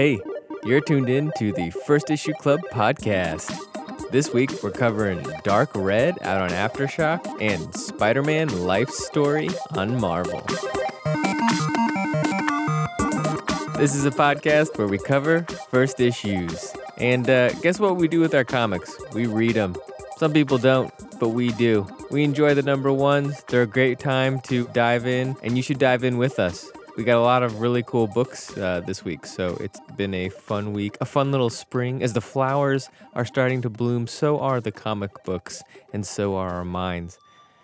Hey, you're tuned in to the First Issue Club podcast. This week we're covering Dark Red out on Aftershock and Spider Man Life Story on Marvel. This is a podcast where we cover first issues. And uh, guess what we do with our comics? We read them. Some people don't, but we do. We enjoy the number ones. They're a great time to dive in, and you should dive in with us. We got a lot of really cool books uh, this week, so it's been a fun week, a fun little spring. As the flowers are starting to bloom, so are the comic books, and so are our minds.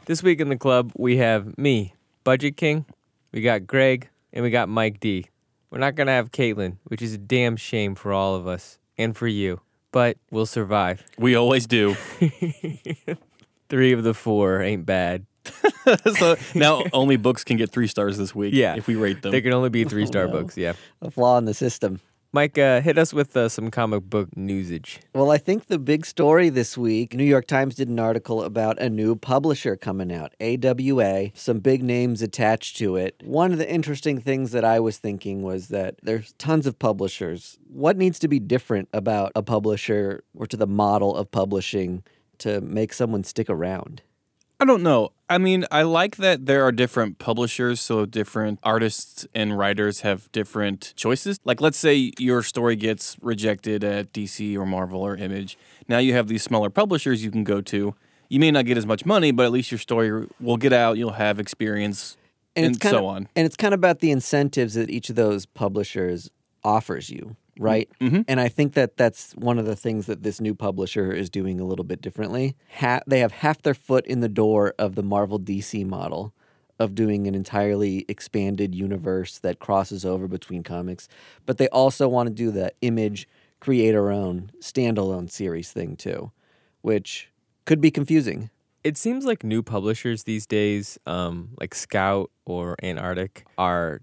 This week in the club, we have me, Budget King, we got Greg, and we got Mike D. We're not going to have Caitlin, which is a damn shame for all of us and for you, but we'll survive. We always do. Three of the four ain't bad. so now only books can get three stars this week. Yeah. if we rate them. There can only be three star no. books, yeah. a flaw in the system. Mike, uh, hit us with uh, some comic book newsage. Well, I think the big story this week, New York Times did an article about a new publisher coming out, AWA, some big names attached to it. One of the interesting things that I was thinking was that there's tons of publishers. What needs to be different about a publisher or to the model of publishing to make someone stick around? I don't know. I mean, I like that there are different publishers, so different artists and writers have different choices. Like, let's say your story gets rejected at DC or Marvel or Image. Now you have these smaller publishers you can go to. You may not get as much money, but at least your story will get out. You'll have experience, and, it's kind so of, on. And it's kind of about the incentives that each of those publishers offers you, right? Mm-hmm. And I think that that's one of the things that this new publisher is doing a little bit differently. Ha- they have half their foot in the door of the Marvel DC model of doing an entirely expanded universe that crosses over between comics, but they also want to do the image create our own standalone series thing too, which could be confusing. It seems like new publishers these days, um, like Scout or Antarctic, are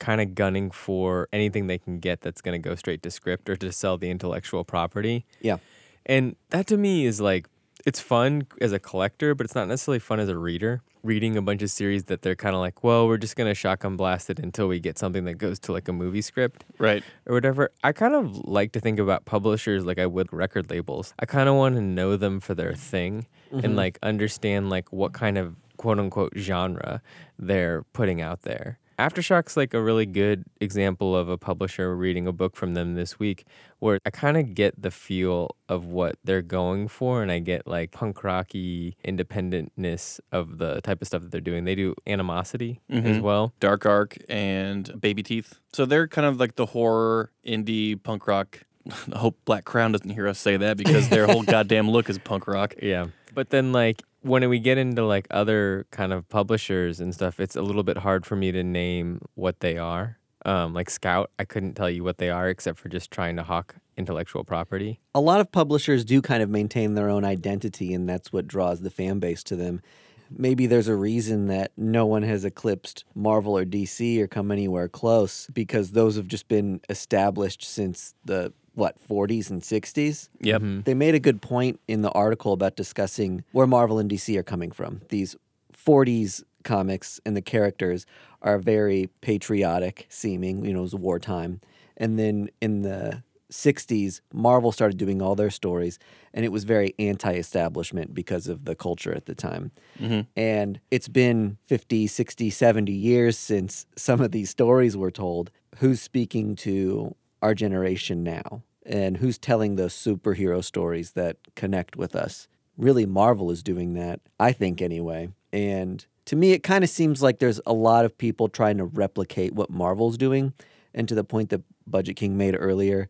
kind of gunning for anything they can get that's going to go straight to script or to sell the intellectual property. Yeah. And that to me is like, it's fun as a collector, but it's not necessarily fun as a reader. Reading a bunch of series that they're kind of like, well, we're just going to shotgun blast it until we get something that goes to like a movie script Right. or whatever. I kind of like to think about publishers like I would record labels. I kind of want to know them for their thing and mm-hmm. like understand like what kind of quote unquote genre they're putting out there. Aftershock's like a really good example of a publisher reading a book from them this week where I kind of get the feel of what they're going for and I get like punk rocky independentness of the type of stuff that they're doing. They do animosity as Mhm. well. Dark Ark and Baby Teeth. So they're kind of like the horror, indie, punk rock. I hope Black Crown doesn't hear us say that because their whole goddamn look is punk rock. Yeah. But then like when we get into like other kind of publishers and stuff, it's a little bit hard for me to name what they are. Um, like Scout, I couldn't tell you what they are except for just trying to hawk intellectual property. a lot of publishers do kind of maintain their own identity, and that's what draws the fan base to them. Maybe there's a reason that no one has eclipsed Marvel or DC or come anywhere close because those have just been established since the what 40s and 60s. Yep. Mm-hmm. They made a good point in the article about discussing where Marvel and DC are coming from. These 40s comics and the characters are very patriotic seeming, you know, it was wartime. And then in the 60s, Marvel started doing all their stories, and it was very anti establishment because of the culture at the time. Mm-hmm. And it's been 50, 60, 70 years since some of these stories were told. Who's speaking to our generation now? And who's telling those superhero stories that connect with us? Really, Marvel is doing that, I think, anyway. And to me, it kind of seems like there's a lot of people trying to replicate what Marvel's doing. And to the point that Budget King made earlier,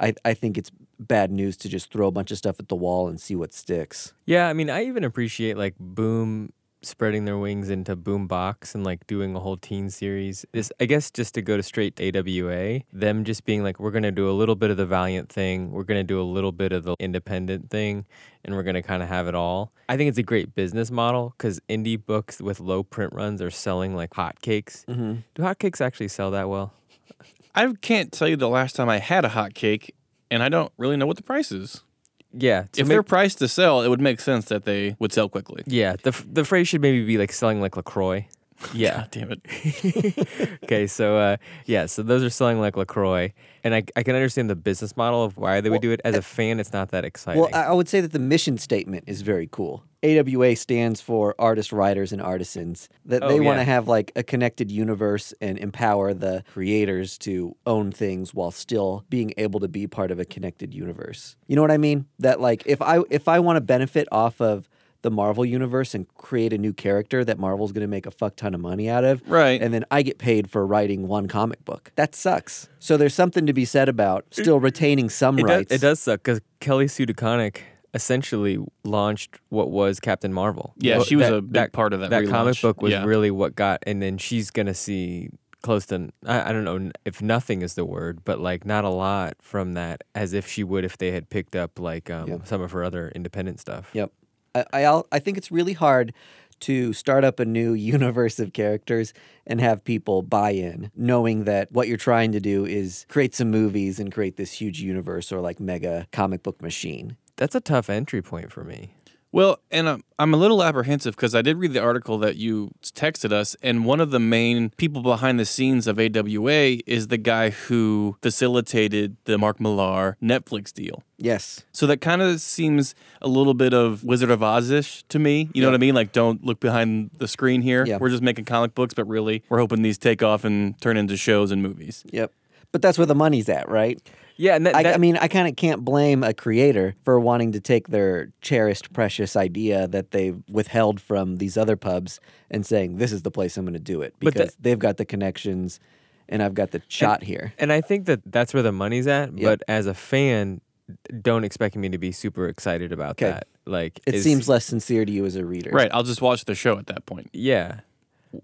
I, I think it's bad news to just throw a bunch of stuff at the wall and see what sticks. Yeah, I mean, I even appreciate like Boom spreading their wings into Boombox and like doing a whole teen series. This, I guess, just to go to straight to AWA, them just being like, we're gonna do a little bit of the Valiant thing, we're gonna do a little bit of the independent thing, and we're gonna kind of have it all. I think it's a great business model because indie books with low print runs are selling like hotcakes. Mm-hmm. Do hotcakes actually sell that well? I can't tell you the last time I had a hot cake, and I don't really know what the price is. Yeah. if may- they're priced to sell, it would make sense that they would sell quickly. yeah, the the phrase should maybe be like selling like LaCroix. Yeah. God damn it. okay, so uh, yeah, so those are selling like LaCroix, and I, I can understand the business model of why they would do it. As a fan, it's not that exciting. Well, I I would say that the mission statement is very cool. AWA stands for artists, writers, and artisans. That Oh, they want to have like a connected universe and empower the creators to own things while still being able to be part of a connected universe. You know what I mean? That like if I if I want to benefit off of the Marvel universe and create a new character that Marvel's going to make a fuck ton of money out of, Right. and then I get paid for writing one comic book. That sucks. So there's something to be said about still retaining some it, does, rights. it does suck because Kelly Sue DeConnick essentially launched what was Captain Marvel. Yeah, Well, she was a big part of that That comic book was Yeah. really what got, and then she's gonna see close to I, I don't know if nothing is the word, but like not a lot from that, as if she would if they had picked up like um, Yeah. some of her other independent stuff. Yep. I, I al- I think it's really hard to start up a new universe of characters and have people buy in, knowing that what you're trying to do is create some movies and create this huge universe or like mega comic book machine. That's a tough entry point for me. Well, and I'm, I'm a little apprehensive because I did read the article that you texted us, and one of the main people behind the scenes of AWA is the guy who facilitated the Mark Millar Netflix deal. Yes. So that kind of seems a little bit of Wizard of Oz ish to me. You know Yeah. what I mean? Like, don't look behind the screen here. Yeah. We're just making comic books, but really, we're hoping these take off and turn into shows and movies. Yep. But that's where the money's at, right? Yeah, and that, I, that- I mean, I kind of can't blame a creator for wanting to take their cherished, precious idea that they've withheld from these other pubs and saying, this is the place I'm going to do it because that- they've got the connections and I've got the shot here. And I think that that's where the money's at. Yep. But as a fan, don't expect me to be super excited about 'Kay. that. Like It is- seems less sincere to you as a reader. Right. I'll just watch the show at that point. Yeah,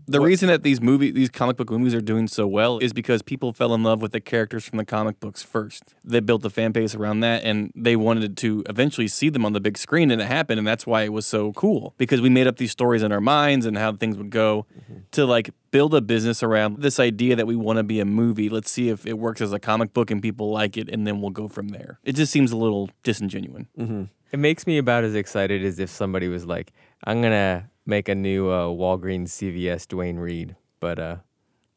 The reason that these movie, these comic book movies are doing so well is because people fell in love with the characters from the comic books first. They built a fan base around that, and they wanted to eventually see them on the big screen, and it happened, and that's why it was so cool because we made up these stories in our minds and how things would go mm-hmm. to like build a business around this idea that we want to be a movie. Let's see if it works as a comic book and people like it, and then we'll go from there. It just seems a little disingenuous. Mm-hmm. it makes me about as excited as if somebody was like, "I'm gonna make a new uh, Walgreens CVS Duane Reade, but uh,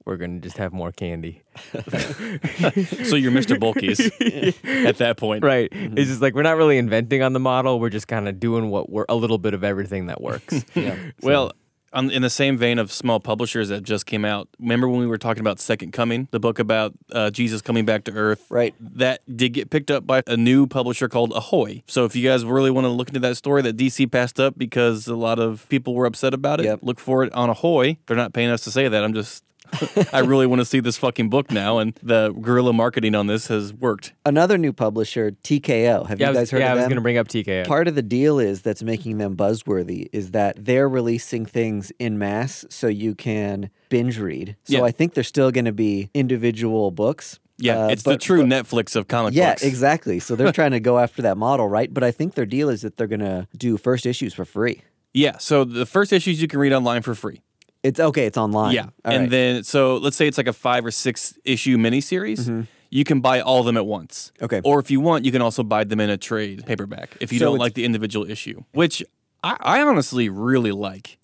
we're gonna just have more candy." so you're Mr. Bulkies at that point, Right? Mm-hmm. It's just like we're not really inventing on the model. We're just kind of doing what we're a little bit of everything that works. Yeah. Well, on, in the same vein of small publishers that just came out, remember when we were talking about Second Coming, the book about uh, Jesus coming back to Earth? Right. That did get picked up by a new publisher called Ahoy. So if you guys really want to look into that story that DC passed up because a lot of people were upset about it, Yep. look for it on Ahoy. They're not paying us to say that. I'm just. I really want to see this fucking book now, and the guerrilla marketing on this has worked. Another new publisher, TKO. Have yeah, I you was, guys heard yeah, I was gonna bring up TKO. Part of the deal is that's making them buzzworthy is that they're releasing things in mass so you can binge read. So Yeah. I think they're still going to be individual books. Yeah, Uh, it's the true but- Netflix of comic Yeah, books. Yeah, exactly. So they're trying to go after that model, right? But I think their deal is that they're going to do first issues for free. Yeah, so the first issues you can read online for free. It's okay. It's online. Yeah, All and right. then so let's say it's like a five or six issue miniseries. You can buy all of them at once. Okay. Or if you want, you can also buy them in a trade paperback if you So don't it's- like the individual issue, which I, I honestly really like.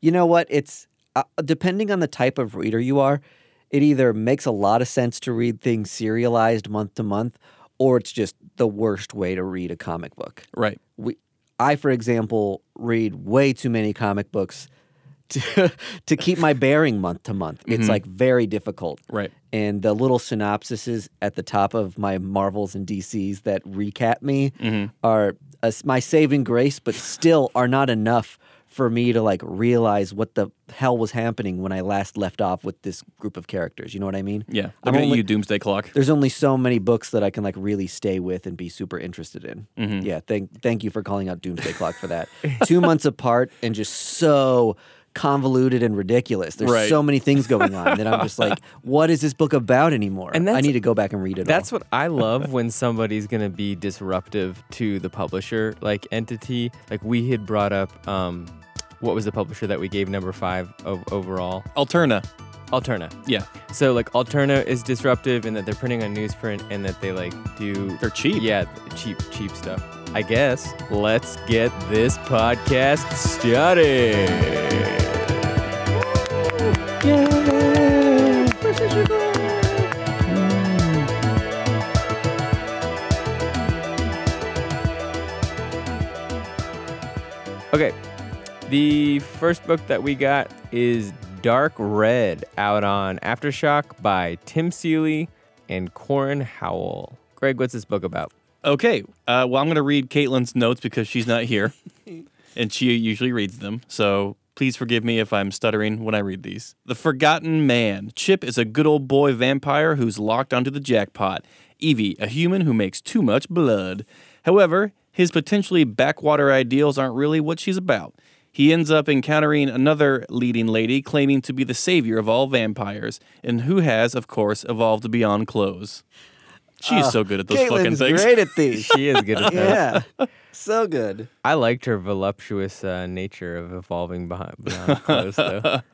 You know what? It's uh, depending on the type of reader you are, it either makes a lot of sense to read things serialized month to month, or it's just the worst way to read a comic book. Right. We, I, for example, read way too many comic books to to keep my bearing month to month. It's mm-hmm. like very difficult. Right. And the little synopsises at the top of my Marvels and DCs that recap me mm-hmm. are uh, a, my saving grace, but still are not enough for me to like realize what the hell was happening when I last left off with this group of characters. You know what I mean? Yeah. I'm only- you, Doomsday Clock. There's only so many books that I can like really stay with and be super interested in. Mm-hmm. Yeah, thank thank you for calling out Doomsday Clock for that. Two months apart and just so convoluted and ridiculous. There's Right. so many things going on that I'm just like, what is this book about anymore? And I need to go back and read it. That's all. what I love when somebody's gonna be disruptive to the publisher like entity. Like we had brought up, um, what was the publisher that we gave number five o- overall? Alterna. Alterna. Yeah. So like Alterna is disruptive in that they're printing on newsprint and that they like do They're cheap. Yeah, cheap cheap stuff. I guess let's get this podcast started. Okay. The first book that we got is Dark Red out on Aftershock by Tim Seeley and Corin Howell. Greg, what's this book about? Okay, uh, well, I'm going to read Caitlin's notes because she's not here, and she usually reads them. So please forgive me if I'm stuttering when I read these. The Forgotten Man. Chip is a good old boy vampire who's locked onto the jackpot. Evie, a human who makes too much blood. However, his potentially backwater ideals aren't really what she's about. He ends up encountering another leading lady claiming to be the savior of all vampires, and who has, of course, evolved beyond clothes. She is so good at those fucking Caitlin's things. great at these. She is good at that. yeah, so good. I liked her voluptuous uh, nature of evolving behind, beyond clothes, though.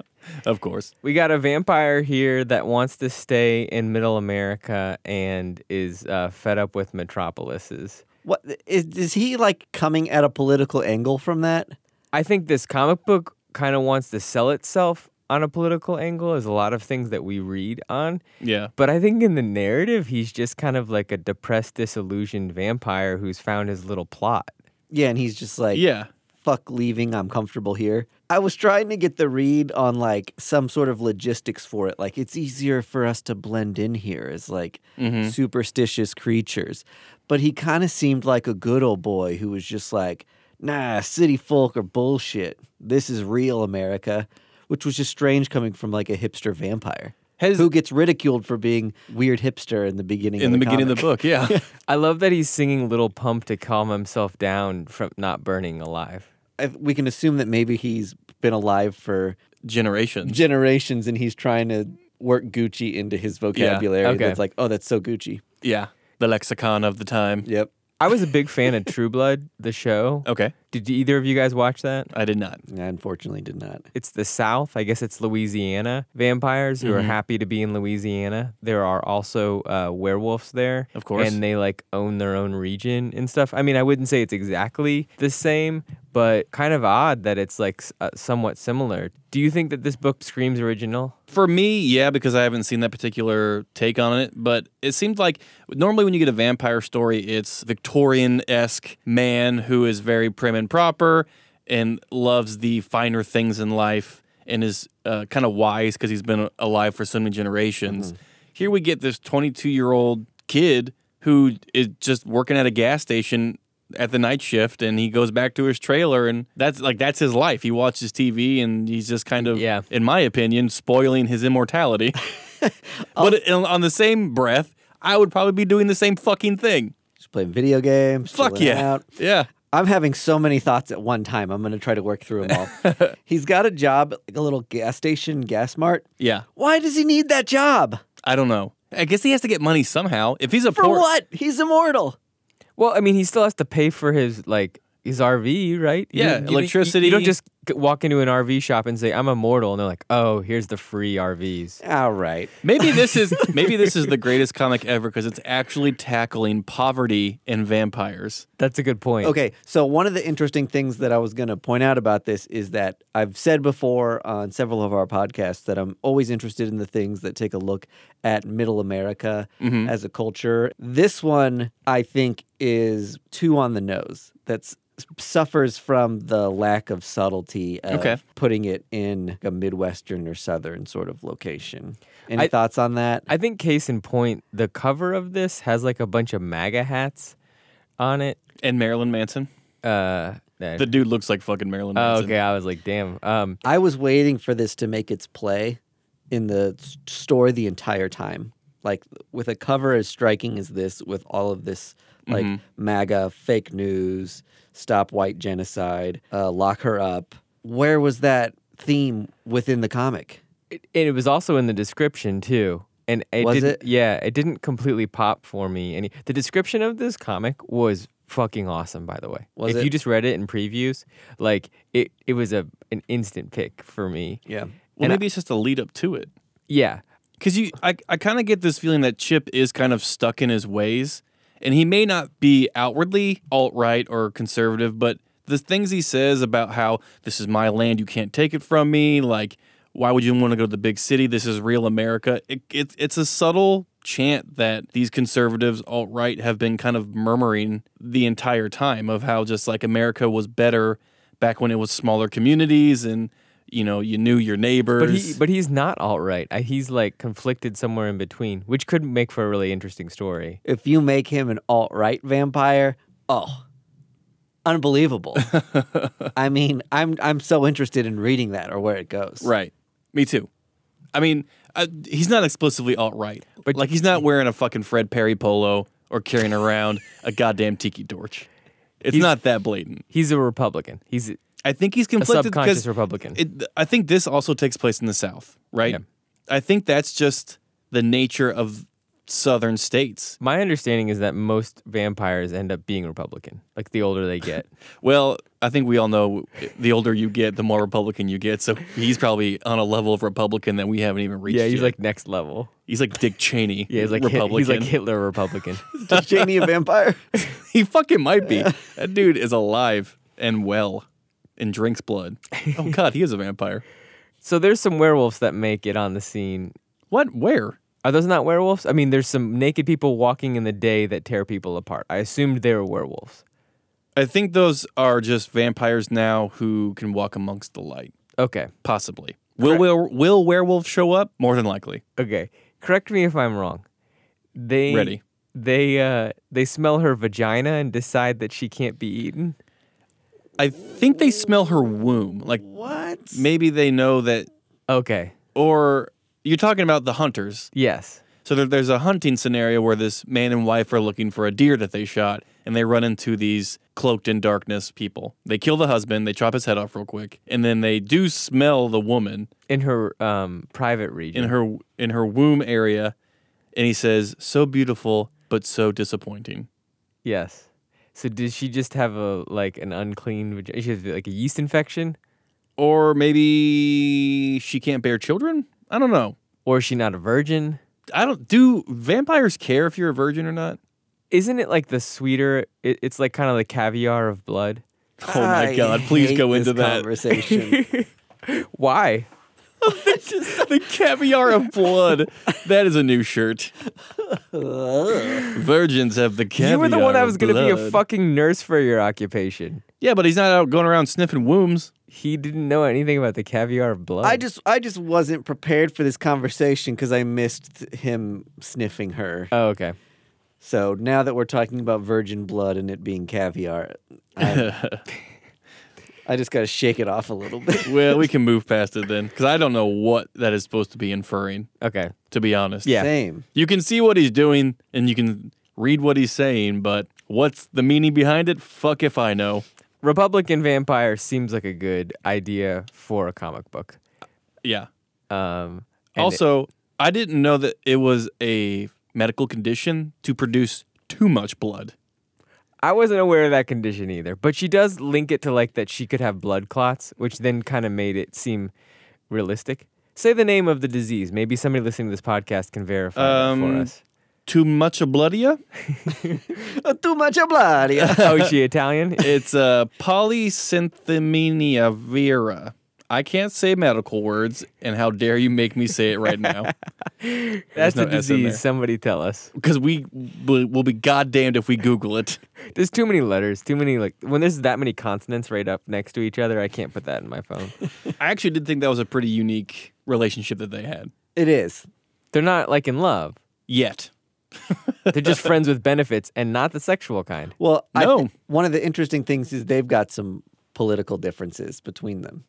Of course. We got a vampire here that wants to stay in Middle America and is uh, fed up with metropolises. What is is he like coming at a political angle from that? I think this comic book kind of wants to sell itself on a political angle, as a lot of things that we read on. Yeah. But I think in the narrative, he's just kind of like a depressed, disillusioned vampire who's found his little plot. Yeah, and he's just like, Yeah. fuck leaving, I'm comfortable here. I was trying to get the read on like some sort of logistics for it. Like it's easier for us to blend in here as like Mm-hmm. superstitious creatures. But he kind of seemed like a good old boy who was just like, nah, city folk are bullshit. This is real America, which was just strange coming from like a hipster vampire. Has who gets ridiculed for being weird hipster in the beginning in of the the, beginning of the book, yeah. I love that he's singing Lil Pump to calm himself down from not burning alive. I- we can assume that maybe he's been alive for Generations. generations and he's trying to work Gucci into his vocabulary. okay. That's like, oh, that's so Gucci. yeah. The lexicon of the time. Yep. I was a big fan of True Blood, the show. Okay. Did either of you guys watch that? I did not. I unfortunately did not. It's the South. I guess it's Louisiana vampires who are Mhm. happy to be in Louisiana. There are also uh, werewolves there, Of course. and they like own their own region and stuff. I mean, I wouldn't say it's exactly the same, but kind of odd that it's like uh, somewhat similar. Do you think that this book screams original? For me, yeah, because I haven't seen that particular take on it, but it seemed like normally when you get a vampire story, it's Victorian esque man who is very prim and proper and loves the finer things in life and is uh, kind of wise because he's been alive for so many generations. Here we get this 22 year old kid who is just working at a gas station at the night shift and he goes back to his trailer and that's like that's his life. He watches TV and he's just kind of Yeah. in my opinion spoiling his immortality. but on the same breath, I would probably be doing the same fucking thing. Just playing video games. Fuck yeah. Out. Yeah. I'm having so many thoughts at one time. I'm going to try to work through them all. He's got a job at like a little gas station, gas mart. Yeah. Why does he need that job? I don't know. I guess he has to get money somehow. If he's a For poor what? He's immortal. Well, I mean, he still has to pay for his like his RV, right? Yeah, you- you- electricity. You, don't just g- walk into an RV shop and say, "I'm immortal," and they're like, "Oh, here's the free RVs." All right. Maybe this is maybe this is the greatest comic ever because it's actually tackling poverty and vampires. That's a good point. Okay, so one of the interesting things that I was going to point out about this is that I've said before on several of our podcasts that I'm always interested in the things that take a look at middle America mm-hmm. as a culture. This one, I think, is too on the nose. That's suffers from the lack of subtlety of Okay. putting it in a midwestern or southern sort of location. Any I- thoughts on that? I think case in point, the cover of this has like a bunch of MAGA hats on it. And Marilyn Manson. Uh, that- The dude looks like fucking Marilyn oh, Manson. okay. I was like, damn. Um, I was waiting for this to make its play in the s- store the entire time. Like with a cover as striking as this, with all of this like MAGA fake news, stop white genocide, uh, lock her up. Where was that theme within the comic? it, and it was also in the description too. And it Was didn't, it? Yeah, it didn't completely pop for me. And the description of this comic was fucking awesome, by the way. Was if it? you just read it in previews, like it, it was a an instant pick for me. Yeah. Well, And I- maybe it's just a lead up to it. Yeah, Because you, I, I kind of get this feeling that Chip is kind of stuck in his ways, and he may not be outwardly alt right or conservative, but the things he says about how this is my land, you can't take it from me, like Why would you want to go to the big city? This is real America. It, it, it's a subtle chant that these conservatives, alt right, have been kind of murmuring the entire time of how just like America was better back when it was smaller communities and you know you knew your neighbors. But he, but he's not alt right. He's like conflicted somewhere in between, which could make for a really interesting story. If you make him an alt right vampire, oh, unbelievable. I mean, I'm I'm so interested in reading that or where it goes. right, me too. I mean, uh, he's not explicitly alt right, But- like he's not wearing a fucking Fred Perry polo or carrying around a goddamn tiki torch. It's He's- not that blatant. He's a Republican. He's I think he's conflicted subconscious because Republican. it, I think this also takes place in the South, right? Yeah. I think that's just the nature of Southern states. My understanding is that most vampires end up being Republican, like the older they get. Well, I think we all know the older you get, the more Republican you get. So he's probably on a level of Republican that we haven't even reached. yeah, he's yet. like next level. he's like Dick Cheney. Yeah, he's like Hit- Republican. he's like Hitler Republican. Is Cheney a vampire? he fucking might be. That dude is alive and well and drinks blood. Oh God, he is a vampire. so there's some werewolves that make it on the scene. What? Where? Are those not werewolves? I mean, there's some naked people walking in the day that tear people apart. I assumed they were werewolves. I think those are just vampires now who can walk amongst the light. Okay, Possibly. Will, will will werewolves show up? More than likely. okay. Correct me if I'm wrong. They Ready. They uh they smell her vagina and decide that she can't be eaten. I think they smell her womb. Like what? maybe they know that Okay. or you're talking about the hunters. Yes. So there, there's a hunting scenario where this man and wife are looking for a deer that they shot, and they run into these cloaked in darkness people. They kill the husband, they chop his head off real quick, and then they do smell the woman In her um private region. in her in her womb area, and he says, "So beautiful, but so disappointing." Yes. So did she just have a like an unclean vagina? She has like a yeast infection, Or maybe she can't bear children. I don't know. or is she not a virgin? I don't. Do vampires care if you're a virgin or not? Isn't it like the sweeter? It, it's like kind of the caviar of blood. Oh my I god! Please hate go this into that. conversation. Why? the caviar of blood. That is a new shirt. Virgins have the caviar. you were the one that was going to be a fucking nurse for your occupation. Yeah, but he's not out going around sniffing wombs. He didn't know anything about the caviar of blood. I just I just wasn't prepared for this conversation because I missed him sniffing her. Oh, okay. So now that we're talking about virgin blood and it being caviar, I, I just got to shake it off a little bit. Well, we can move past it then, because I don't know what that is supposed to be inferring. Okay. To be honest, Yeah. Same. you can see what he's doing and you can read what he's saying, but what's the meaning behind it? Fuck if I know. Republican vampire seems like a good idea for a comic book. Yeah. Um, and it- Also, I didn't know that it was a medical condition to produce too much blood. I wasn't aware of that condition either, but she does link it to like that she could have blood clots, which then kind of made it seem realistic. Say the name of the disease. Maybe somebody listening to this podcast can verify that for Um, us. Too much of bloodia? Uh, too much of blood. Yeah. Oh, is she Italian? It's uh, polycythemia vera. I can't say medical words, and how dare you make me say it right now? That's no a S in there. disease. Somebody tell us. Because we will will be goddamned if we Google it. There's too many letters. Too many like when there's that many consonants right up next to each other. I can't put that in my phone. I actually did think that was a pretty unique relationship that they had. It is. They're not like in love. Yet. They're just friends with benefits and not the sexual kind. Well, I No. thi- one of the interesting things is they've got some political differences between them.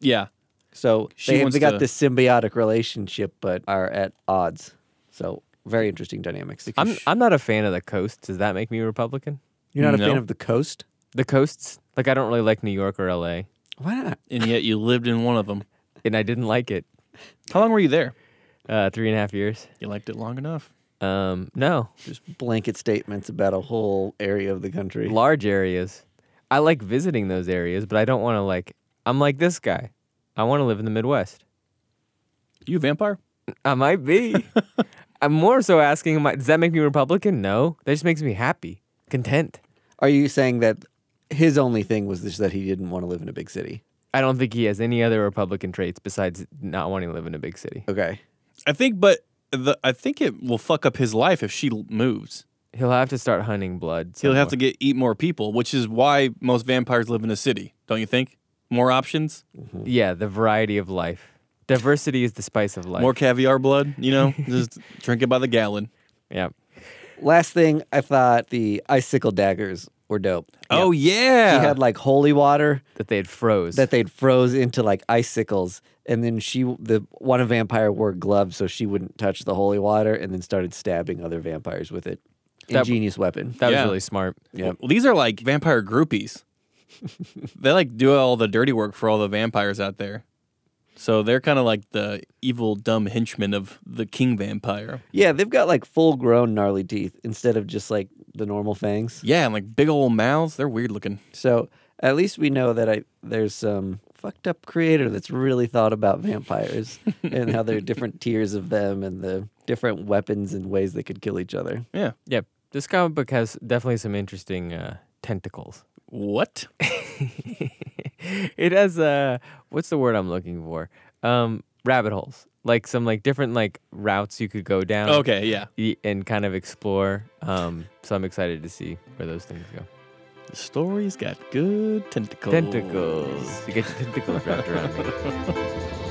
Yeah. So She they, wants they got to- this symbiotic relationship, but are at odds. So very interesting dynamics. I'm I'm not a fan of the coast. Does that make me a Republican? You're not a No. fan of the coast? The coasts? Like I don't really like New York or LA. Why not? And yet you lived in one of them. And I didn't like it. How long were you there? Uh, three and a half years. You liked it long enough. Um, no. Just blanket statements about a whole area of the country. Large areas. I like visiting those areas, but I don't want to like I'm like this guy. I want to live in the Midwest. You a vampire? I might be. I'm more so asking, am I, does that make me Republican? No. That just makes me happy, content. Are you saying that his only thing was just that he didn't want to live in a big city? I don't think he has any other Republican traits besides not wanting to live in a big city. Okay. I think, but the I think it will fuck up his life if she moves. He'll have to start hunting blood. He'll have to get eat more people, which is why most vampires live in a city. Don't you think? More options, mm-hmm. Yeah, the variety of life. Diversity is the spice of life. more caviar blood. You know, just drink it by the gallon. Yeah. Last thing, I thought the icicle daggers were dope. Oh yeah, He had like holy water That they had froze. that they'd froze into like icicles, and then she, the one vampire wore gloves so she wouldn't touch the holy water, and then started stabbing other vampires with it. That- Ingenious weapon. that Yeah. was really smart. Yeah. Well, these are like vampire groupies. they like do all the dirty work for all the vampires out there. So they're kind of like the evil, dumb henchmen of the king vampire. Yeah, they've got like full grown gnarly teeth instead of just like the normal fangs. Yeah, and like big old mouths. They're weird looking. So at least we know that I there's some fucked up creator that's really thought about vampires and how there are different tiers of them and the different weapons and ways they could kill each other. Yeah. Yeah. This comic book has definitely some interesting uh, tentacles. What? it has uh what's the word I'm looking for? Um rabbit holes. Like some like different like routes you could go down Okay, yeah. and kind of explore. Um so I'm excited to see where those things go. The story's got good tentacles. Tentacles. You get your tentacles wrapped around me.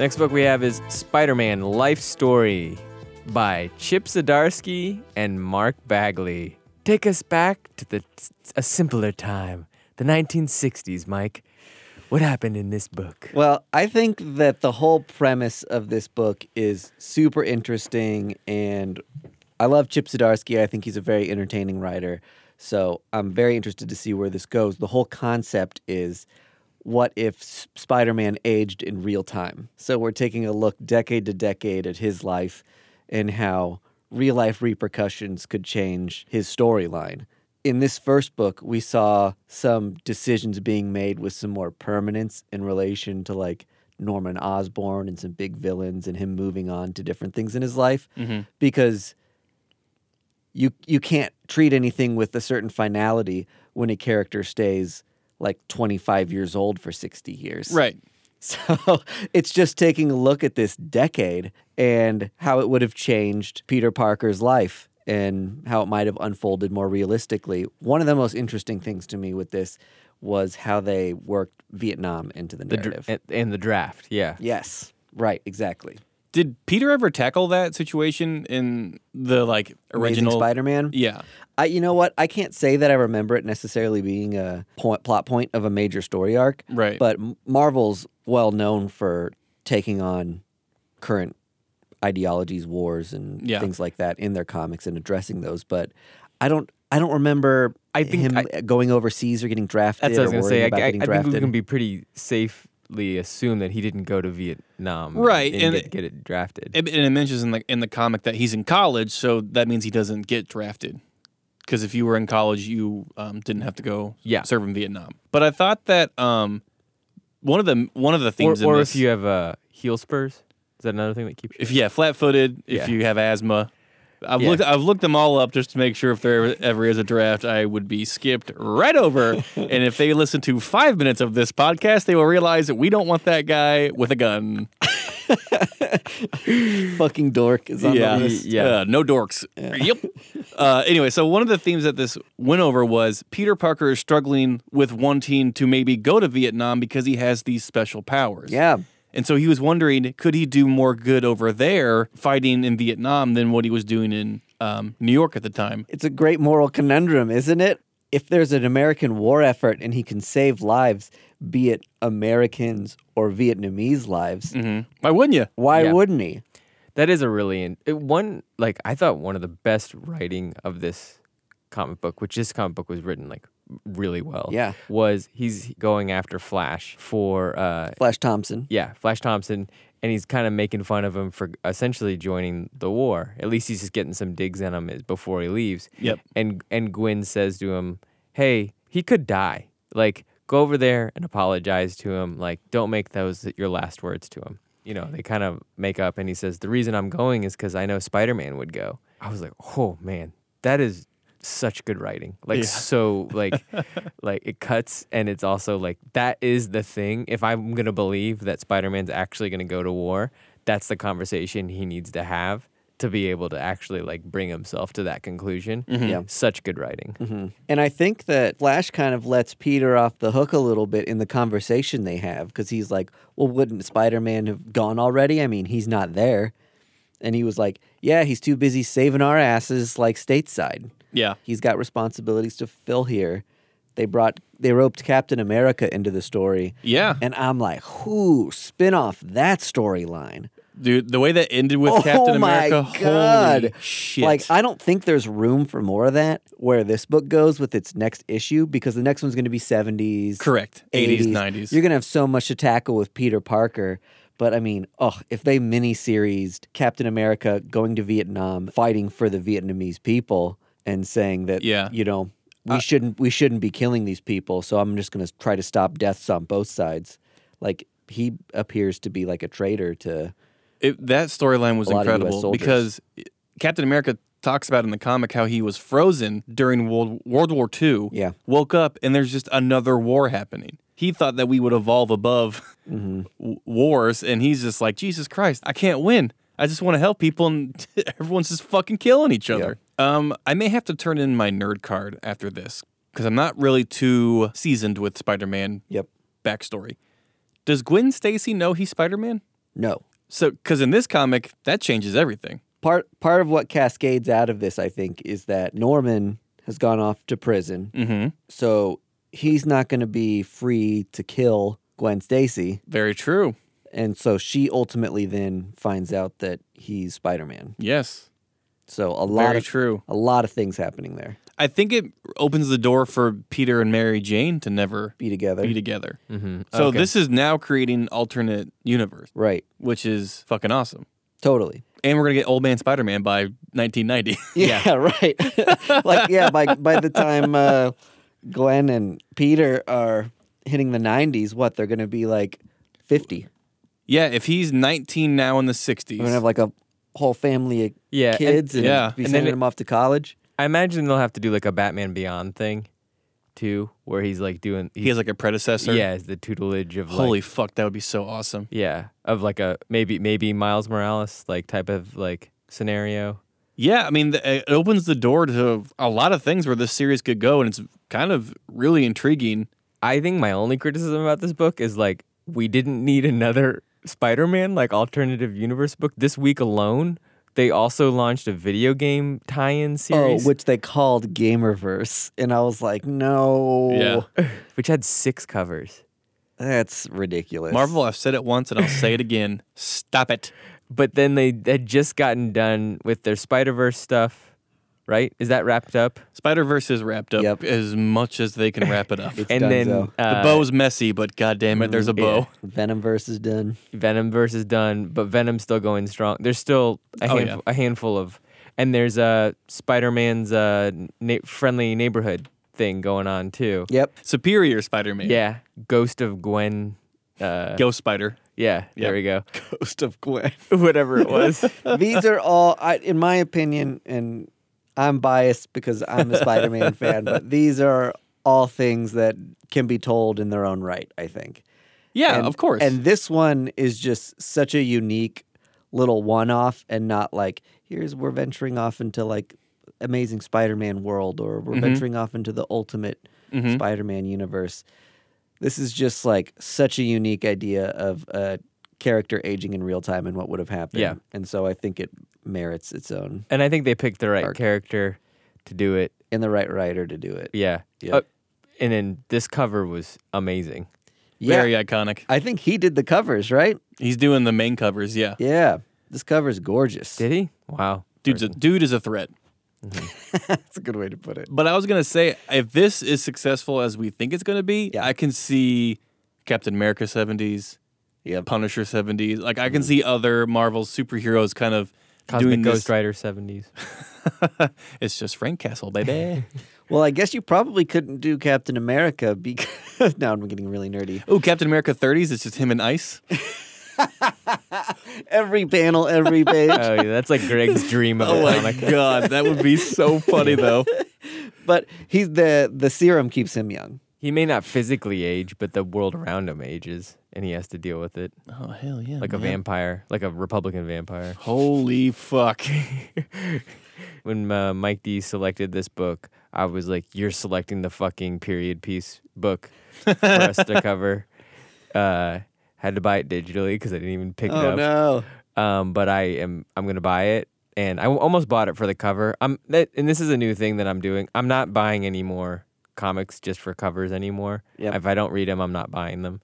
Next book we have is Spider Man Life Story by Chip Zdarsky and Mark Bagley. Take us back to the a simpler time, the 1960s, Mike. What happened in this book? Well, I think that the whole premise of this book is super interesting, and I love Chip Zdarsky. I think he's a very entertaining writer. So I'm very interested to see where this goes. The whole concept is what if Spider Man aged in real time? So we're taking a look decade to decade at his life and how real life repercussions could change his storyline. In this first book, we saw some decisions being made with some more permanence in relation to like Norman Osborn and some big villains and him moving on to different things in his life mm-hmm. because you you can't treat anything with a certain finality when a character stays like 25 years old for 60 years. Right. So it's just taking a look at this decade and how it would have changed Peter Parker's life and how it might have unfolded more realistically. One of the most interesting things to me with this was how they worked Vietnam into the The dr- narrative. in the draft, yeah. yes, right, exactly. Did Peter ever tackle that situation in the like original Spider-Man. Yeah. I, you know what? I can't say that I remember it necessarily being a point, plot point of a major story arc. Right. But Marvel's well known for taking on current ideologies, wars, and Yeah. things like that in their comics and addressing those. But I don't. I don't remember I think him I- going overseas or getting drafted. That's what I was gonna say. I, I, I think we can be pretty safely assume that he didn't go to Vietnam, Right, and, and get, it- get it drafted. And it mentions in the in the comic that he's in college, so that means he doesn't get drafted. Because if you were in college, you um, didn't have to go Yeah. serve in Vietnam. But I thought that um, one of the one of the or or in if you have uh, heel spurs, is that another thing that keeps you? if yeah, flat footed, if Yeah. you have asthma. I've Yeah. looked I've looked them all up just to make sure if there ever is a draft, I would be skipped right over. and if they listen to five minutes of this podcast, they will realize that we don't want that guy with a gun. fucking dork is on yeah, the list. Yeah. Uh, no dorks. Yep. Uh, anyway, so one of the themes that this went over was Peter Parker is struggling with wanting to maybe go to Vietnam because he has these special powers. Yeah. And so he was wondering, could he do more good over there fighting in Vietnam than what he was doing in um, New York at the time? It's a great moral conundrum, isn't it? If there's an American war effort and he can save lives, be it Americans or Vietnamese lives, hmm Why wouldn't you? why Yeah. wouldn't he? That is a really in, it, one like I thought one of the best writing of this comic book, which this comic book was written like really well. Yeah. was he's going after Flash for uh Flash Thompson. yeah Flash Thompson, and he's kind of making fun of him for essentially joining the war. At least he's just getting some digs in him before he leaves. Yep. And and Gwen says to him, "Hey, he could die. Like go over there and apologize to him. Like, don't make those your last words to him. You know, they kind of make up, and he says, The reason I'm going is because I know Spider Man would go. I was like, Oh, man, that is such good writing. Like, Yeah. so, like, like it cuts, and it's also like, that is the thing. If I'm going to believe that Spider Man's actually going to go to war, that's the conversation he needs to have to be able to actually like bring himself to that conclusion. Yeah. Such good writing. hmm And I think that Flash kind of lets Peter off the hook a little bit in the conversation they have because he's like, well, wouldn't Spider Man have gone already? I mean, he's not there. And he was like, yeah, he's too busy saving our asses like stateside. Yeah. He's got responsibilities to fill here. They brought, they roped Captain America into the story. Yeah. And I'm like, who spin off that storyline. Dude, the way that ended with oh Captain my America, God. holy shit. Like, I don't think there's room for more of that where this book goes with its next issue because the next one's going to be 70s. Correct. 80s, 90s. You're going to have so much to tackle with Peter Parker. But I mean, oh, if they mini-seriesed Captain America going to Vietnam, fighting for the Vietnamese people, and saying that, Yeah. you know, we Uh, shouldn't we shouldn't be killing these people. So I'm just going to try to stop deaths on both sides. Like he appears to be like a traitor to. It, that storyline was A lot of US incredible because Captain America talks about in the comic how he was frozen during World, World War II. Yeah. Woke up and there's just another war happening. He thought that we would evolve above Mm-hmm. w- wars, and he's just like, Jesus Christ, I can't win. I just want to help people, and everyone's just fucking killing each other. Um, I may have to turn in my nerd card after this because I'm not really too seasoned with Spider-Man Yep. backstory. Does Gwen Stacy know he's Spider-Man? No. So, because in this comic, that changes everything. part part of what cascades out of this, I think, is that Norman has gone off to prison, Mm-hmm. so he's not going to be free to kill Gwen Stacy, Very true. and so she ultimately then finds out that he's Spider Man. Yes. So a lot Very of true. a lot of things happening there. I think it opens the door for Peter and Mary Jane to never Be together, be together. Mm-hmm. So this is now creating alternate universe, right? which is fucking awesome. Totally. And we're gonna get Old Man Spider Man by 1990. Yeah, right. like yeah, by by the time uh, Gwen and Peter are hitting the nineties, what they're going to be like fifty. yeah, if he's 19 now in the 60s, We're gonna have like a whole family of Yeah, kids and, yeah. be And then sending it- them off to college. I imagine they'll have to do like a Batman Beyond thing, too, where he's like doing. he has like a predecessor. yeah, it's the tutelage of like Holy like, fuck, that would be so awesome. yeah, of like a maybe maybe Miles Morales like type of like scenario. Yeah, I mean, the, it opens the door to a lot of things where this series could go, and it's kind of really intriguing. I think my only criticism about this book is like we didn't need another Spider-Man like alternative universe book this week alone. They also launched a video game tie-in oh, series, Oh, which they called Gamerverse, and I was like, no, Yeah. which had six covers. that's ridiculous. Marvel, I've said it once and I'll say it again. Stop it. But then they had just gotten done with their Spider Verse stuff, right? Is that wrapped up? Spider Verse is wrapped up Yep. as much as they can wrap it up. It's and done, then so. the uh, bow's messy, but god damn it, there's a bow. Venomverse is done. Venom verse is done, but Venom's still going strong. There's still a, Oh, handful, yeah. a handful of, and there's a Spider Man's uh, na- friendly neighborhood thing going on too. Yep. Superior Spider Man. Yeah, Ghost of Gwen. Uh, Ghost Spider. yeah, there we go. Ghost of Gwen. Whatever it was. These are all, I, in my opinion, and I'm biased because I'm a Spider-Man fan, but these are all things that can be told in their own right. I think. Yeah, And- of course. And this one is just such a unique little one-off, and not like here's we're venturing off into like Amazing Spider-Man world, or we're Mhm. venturing off into the Ultimate Mhm. Spider-Man universe. This is just like such a unique idea of a character aging in real time and what would have happened. Yeah. and so I think it merits its own and I think they picked the right Arc. character to do it. and the right writer to do it. Yeah. Yeah. Uh, and then this cover was amazing. Yeah, Very iconic. I think he did the covers, right? He's doing the main covers, yeah. Yeah, this cover's gorgeous. Did he? Wow. Dude's a, dude is a threat. That's a good way to put it. But I was gonna say, if this is successful as we think it's gonna be, Yeah. I can see Captain America seventies, Yep. Punisher seventies. Like I can see other Marvel superheroes kind of Cosmic doing Ghost this. Rider 70s. it's just Frank Castle, baby. Well, I guess you probably couldn't do Captain America because now I'm getting really nerdy. Oh, Captain America 30s. It's just him and ice. Every panel, every page. Oh, yeah, that's like Greg's dream of Oh a my comic. god, that would be so funny though. but he's the the serum keeps him young. He may not physically age, but the world around him ages, and he has to deal with it Oh hell yeah! like a man. vampire, like a Republican vampire. Holy fuck! when uh, Mike D selected this book, I was like, "You're selecting the fucking period piece book for us to cover." Uh, had to buy it digitally because I didn't even pick it Oh up. no. Um, but I am I'm gonna buy it, and I almost bought it for the cover. I'm that, and this is a new thing that I'm doing. I'm not buying any more comics just for covers anymore. Yep. If I don't read them, I'm not buying them.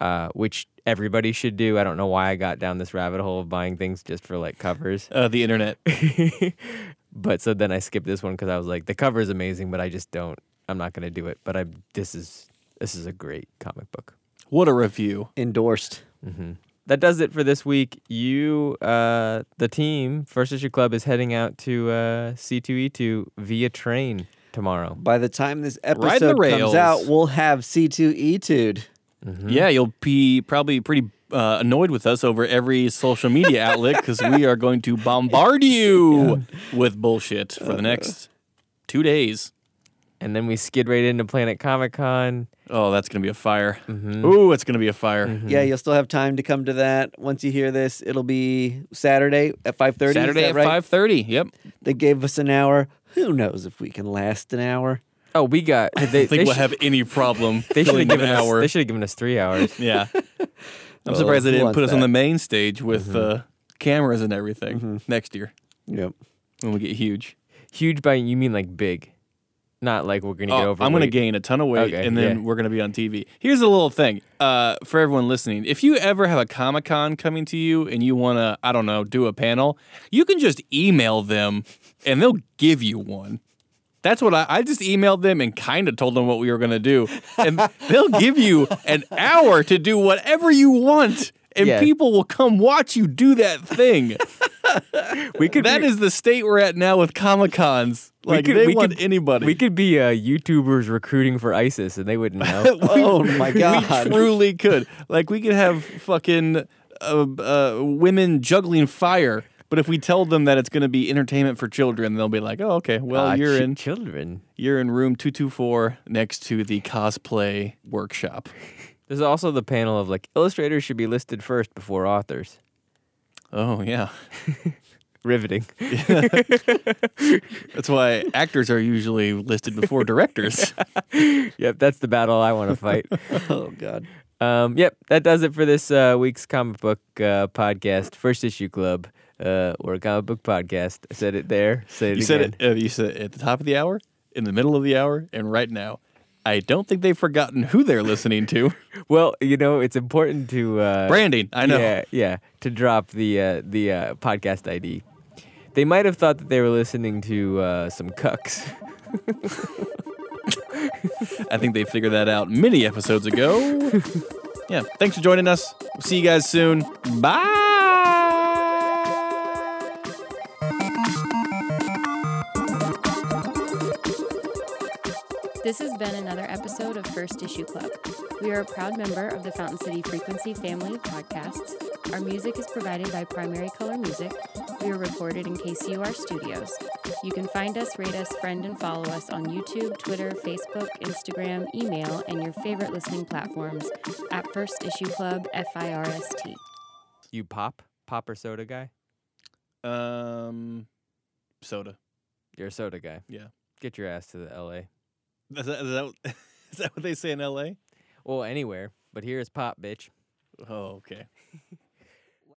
Uh, which everybody should do. I don't know why I got down this rabbit hole of buying things just for like covers. Uh, the internet. but so then I skipped this one because I was like, the cover is amazing, but I just don't. I'm not gonna do it. But I this is this is a great comic book. What a review! Endorsed. hmm That does it for this week. You, uh, the team, First Issue Club, is heading out to uh, C2E2 via train tomorrow. By the time this episode comes out, we'll have C2E2'd. Yeah, you'll be probably pretty uh, annoyed with us over every social media outlet because we are going to bombard you with bullshit for the next two days. And then we skid right into Planet Comic Con. Oh, that's gonna be a fire. Mhm. Ooh, it's gonna be a fire. Mm-hmm. Yeah, you'll still have time to come to that. Once you hear this, it'll be Saturday at 5:30. Saturday at right? five thirty. Yep. They gave us an hour. Who knows if we can last an hour? Oh, we got. They, I think they we'll should- have any problem. They should filling have an given us. hour. They should have given us three hours. Yeah. I'm Oh, surprised they didn't wants put us on the main stage with Mm-hmm. uh, cameras and everything next year Yep. when we get huge. Huge by you mean like big, not like we're gonna get Oh, over. I'm going to gain a ton of weight Okay, and then yeah. we're going to be on TV. Here's a little thing uh, for everyone listening. If you ever have a Comic Con coming to you and you want to, I don't know, do a panel, you can just email them and they'll give you one. That's what I, I just emailed them and kind of told them what we were going to do. And they'll give you an hour to do whatever you want. And Yeah. people will come watch you do that thing. We could. That be, is the state we're at now with Comic Cons. We Like could- they we want could- anybody. We could be uh, YouTubers recruiting for ISIS, and they wouldn't know. Oh my god. We truly could. Like we could have fucking uh, uh, women juggling fire. But if we tell them that it's going to be entertainment for children, they'll be like, "Oh, okay. Well, Ah, you're chi- in children. you're in room two two four next to the cosplay workshop." There's also the panel of like illustrators should be listed first before authors. Oh yeah, Riveting. that's why actors are usually listed before directors. yep, that's the battle I want to fight. Oh god. Um, yep, that does it for this uh, week's comic book uh, podcast, First Issue Club. Uh, we're a comic book podcast. I said it there. Say it you again. said it. Uh, you said it at the top of the hour, in the middle of the hour, and right now. I don't think they've forgotten who they're listening to. Well, you know, it's important to uh, Branding, I know. Yeah, yeah, to drop the uh, the uh, podcast ID. They might have thought that they were listening to uh, some cucks. I think they figured that out many episodes ago. yeah, thanks for joining us. We'll see you guys soon. Bye. This has been another episode of First Issue Club. We are a proud member of the Fountain City Frequency family of podcasts. Our music is provided by Primary Color Music. We are recorded in KCUR Studios. You can find us, rate us, friend, and follow us on YouTube, Twitter, Facebook, Instagram, email, and your favorite listening platforms at First Issue Club FIRST. You pop, pop or soda guy? Um, soda. You're a soda guy. Yeah. Get your ass to the LA. Is that, is that, is that what they say in LA? Well, anywhere, but here is pop, bitch. Oh, okay.